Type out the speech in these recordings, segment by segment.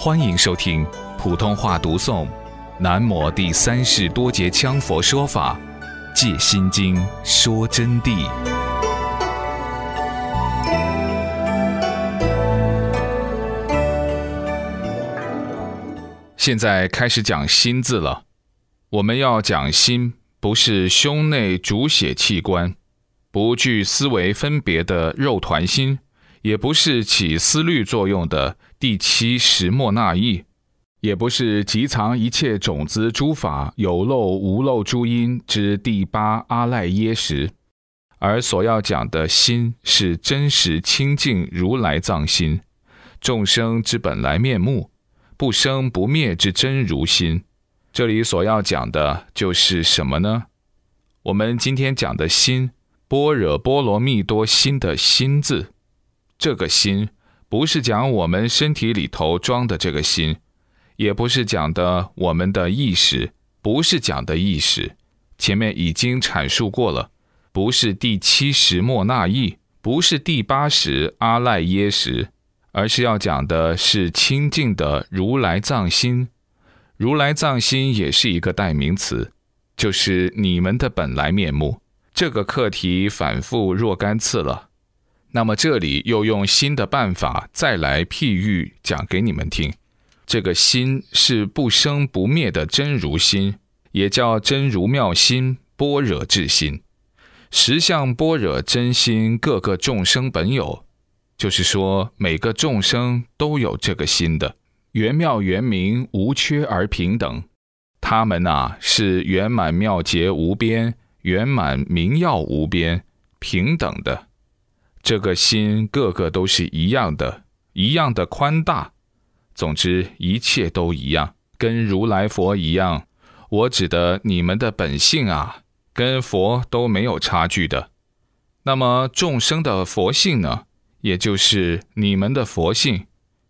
欢迎收听普通话读诵《南摩第三世多杰羌佛说法·借心经》说真谛。现在开始讲心字了。我们要讲心，不是胸内主血器官，不具思维分别的肉团心。也不是起思虑作用的第七识莫那意，也不是集藏一切种子诸法有漏无漏诸因之第八阿赖耶识，而所要讲的心是真实清净如来藏心，众生之本来面目，不生不灭之真如心。这里所要讲的就是什么呢？我们今天讲的心，般若波罗蜜多心的心字。这个心不是讲我们身体里头装的这个心，也不是讲的我们的意识，不是讲的意识。前面已经阐述过了，不是第七识莫那意，不是第八识阿赖耶识，而是要讲的是清净的如来藏心。如来藏心也是一个代名词，就是你们的本来面目。这个课题反复若干次了。那么这里又用新的办法再来譬喻讲给你们听，这个心是不生不灭的真如心，也叫真如妙心、般若智心，实相般若真心，各个众生本有，就是说每个众生都有这个心的，圆妙圆明，无缺而平等，他们呐是圆满妙洁无边，圆满明耀无边，平等的。这个心个个都是一样的，一样的宽大。总之，一切都一样，跟如来佛一样。我指的你们的本性啊，跟佛都没有差距的。那么众生的佛性呢？也就是你们的佛性，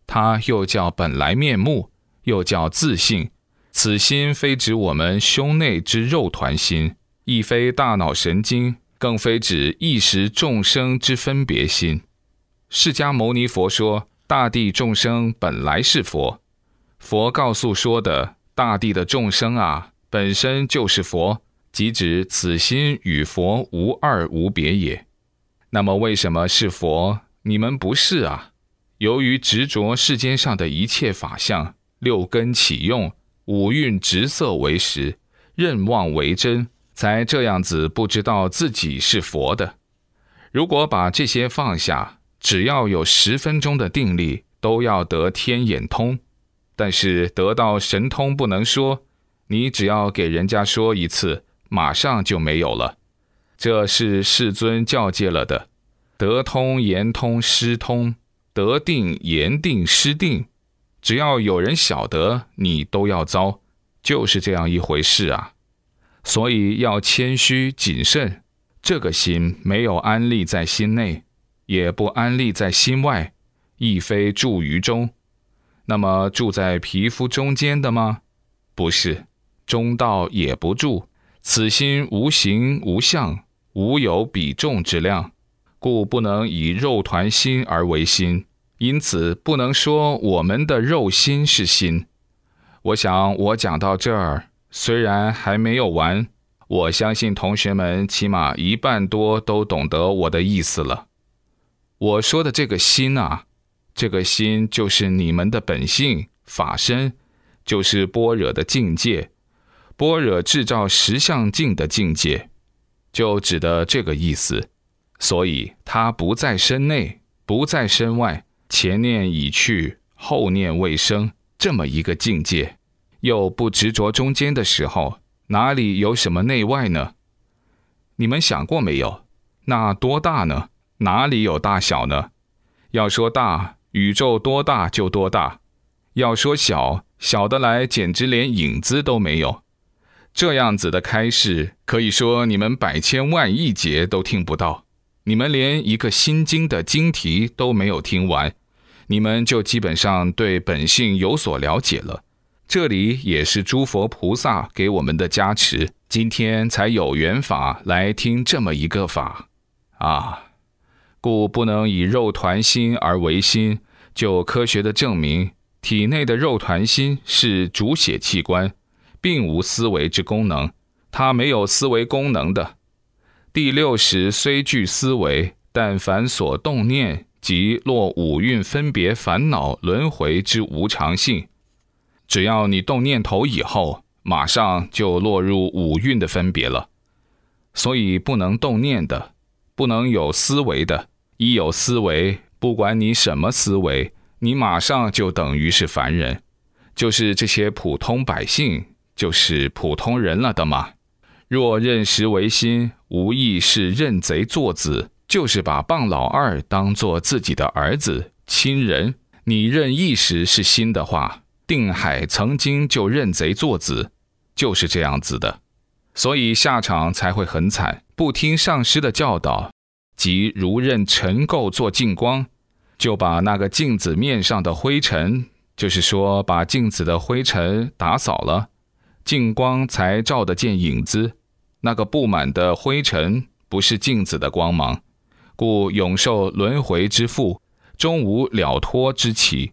它又叫本来面目，又叫自性。此心非指我们胸内之肉团心，亦非大脑神经。更非指一时众生之分别心。释迦牟尼佛说，大地众生本来是佛。佛告诉说的，大地的众生啊，本身就是佛，即指此心与佛无二无别也。那么为什么是佛？你们不是啊？由于执着世间上的一切法相，六根起用，五蕴执色为实，任妄为真。才这样子不知道自己是佛的。如果把这些放下，只要有十分钟的定力，都要得天眼通。但是得到神通不能说，你只要给人家说一次，马上就没有了。这是世尊教诫了的：得通言通失通，得定言定失定。只要有人晓得，你都要遭，就是这样一回事啊。所以要谦虚谨慎，这个心没有安立在心内，也不安立在心外，亦非住于中。那么住在皮肤中间的吗？不是，中道也不住。此心无形无相，无有比重之量，故不能以肉团心而为心。因此不能说我们的肉心是心。我想我讲到这儿。虽然还没有完，我相信同学们起码一半多都懂得我的意思了。我说的这个心啊，这个心就是你们的本性法身，就是般若的境界，般若制造实相境的境界，就指的这个意思。所以它不在身内，不在身外，前念已去，后念未生，这么一个境界。又不执着中间的时候，哪里有什么内外呢？你们想过没有？那多大呢？哪里有大小呢？要说大，宇宙多大就多大；要说小，小的来简直连影子都没有。这样子的开示，可以说你们百千万亿劫都听不到。你们连一个心经的经题都没有听完，你们就基本上对本性有所了解了。这里也是诸佛菩萨给我们的加持，今天才有缘法来听这么一个法，啊，故不能以肉团心而为心，就科学的证明，体内的肉团心是主血器官，并无思维之功能，它没有思维功能的。第六识虽具思维，但凡所动念，即落五蕴分别烦恼轮回之无常性。只要你动念头以后，马上就落入五蕴的分别了。所以不能动念的，不能有思维的。一有思维，不管你什么思维，你马上就等于是凡人，就是这些普通百姓，就是普通人了的嘛。若认识为心，无意是认贼作子，就是把棒老二当做自己的儿子亲人。你认意识是心的话，定海曾经就认贼作子，就是这样子的。所以下场才会很惨，不听上师的教导，即如认尘垢做净光，就把那个镜子面上的灰尘，就是说把镜子的灰尘打扫了，净光才照得见影子。那个布满的灰尘不是镜子的光芒，故永受轮回之缚，终无了脱之期。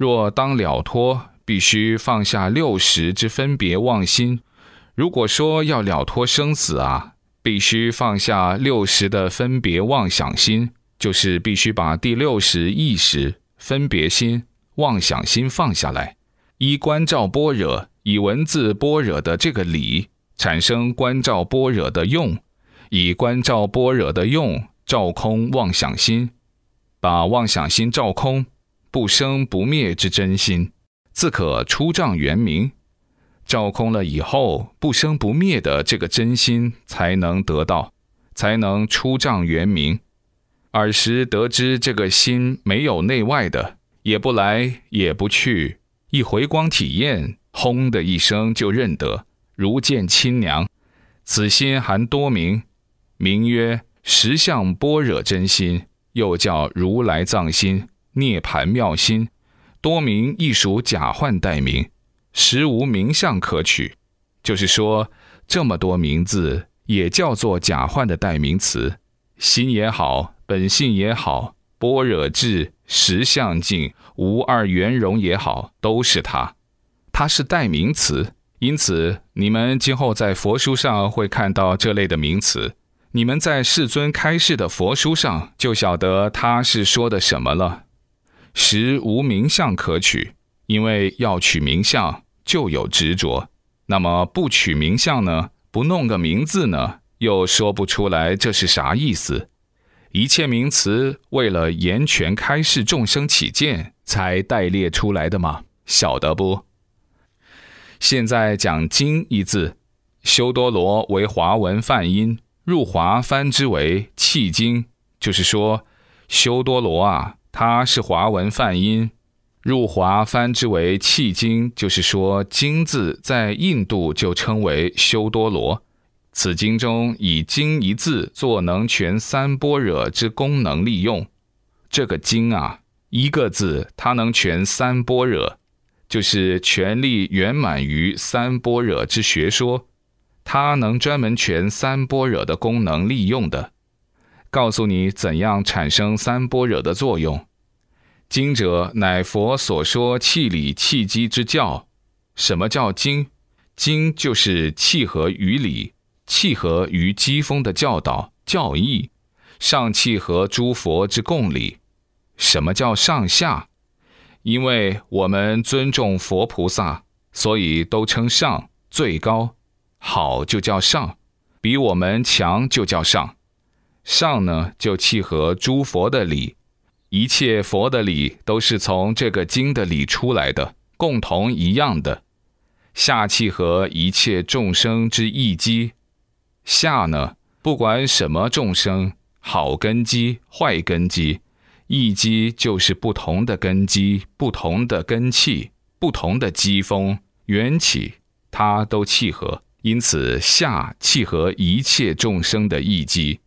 若当了脱，必须放下六十之分别妄心。如果说要了脱生死啊，必须放下六十的分别妄想心，就是必须把第六十意识、分别心、妄想心放下来，依观照般若，以文字般若的这个理，产生观照般若的用，以观照般若的用，照空妄想心，把妄想心照空，不生不灭之真心，自可出障圆明。照空了以后，不生不灭的这个真心才能得到，才能出障圆明。尔时得知这个心没有内外的，也不来也不去，一回光体验，轰的一声就认得，如见亲娘。此心含多名，名曰实相般若真心，又叫如来藏心、涅盘妙心，多名亦属假幻代名。实无名相可取，就是说，这么多名字也叫做假幻的代名词。心也好，本性也好，般若智、实相境、无二圆融也好，都是它。它是代名词，因此你们今后在佛书上会看到这类的名词。你们在世尊开示的佛书上就晓得他是说的什么了。实无名相可取。因为要取名相，就有执着；那么不取名相呢？不弄个名字呢？又说不出来这是啥意思。一切名词为了言权开示众生起见，才代列出来的嘛，晓得不？现在讲“经”一字，修多罗为华文梵音，入华翻之为契经，就是说修多罗啊，它是华文梵音。入华翻之为契经，就是说经字在印度就称为修多罗。此经中以经一字作能全三般若之功能利用。这个经啊，一个字它能全三般若，就是权力圆满于三般若之学说。它能专门全三般若的功能利用的，告诉你怎样产生三般若的作用。经者乃佛所说气理气机之教。什么叫经？经就是契合于理、契合于机锋的教导教义，上契合诸佛之共理。什么叫上下？因为我们尊重佛菩萨，所以都称上最高。好就叫上，比我们强就叫上。上呢，就契合诸佛的理。一切佛的理都是从这个经的理出来的，共同一样的。下契合一切众生之意机，下呢，不管什么众生，好根基、坏根基，一机就是不同的根基、不同的根气、不同的机风缘起，它都契合。因此，下契合一切众生的一机。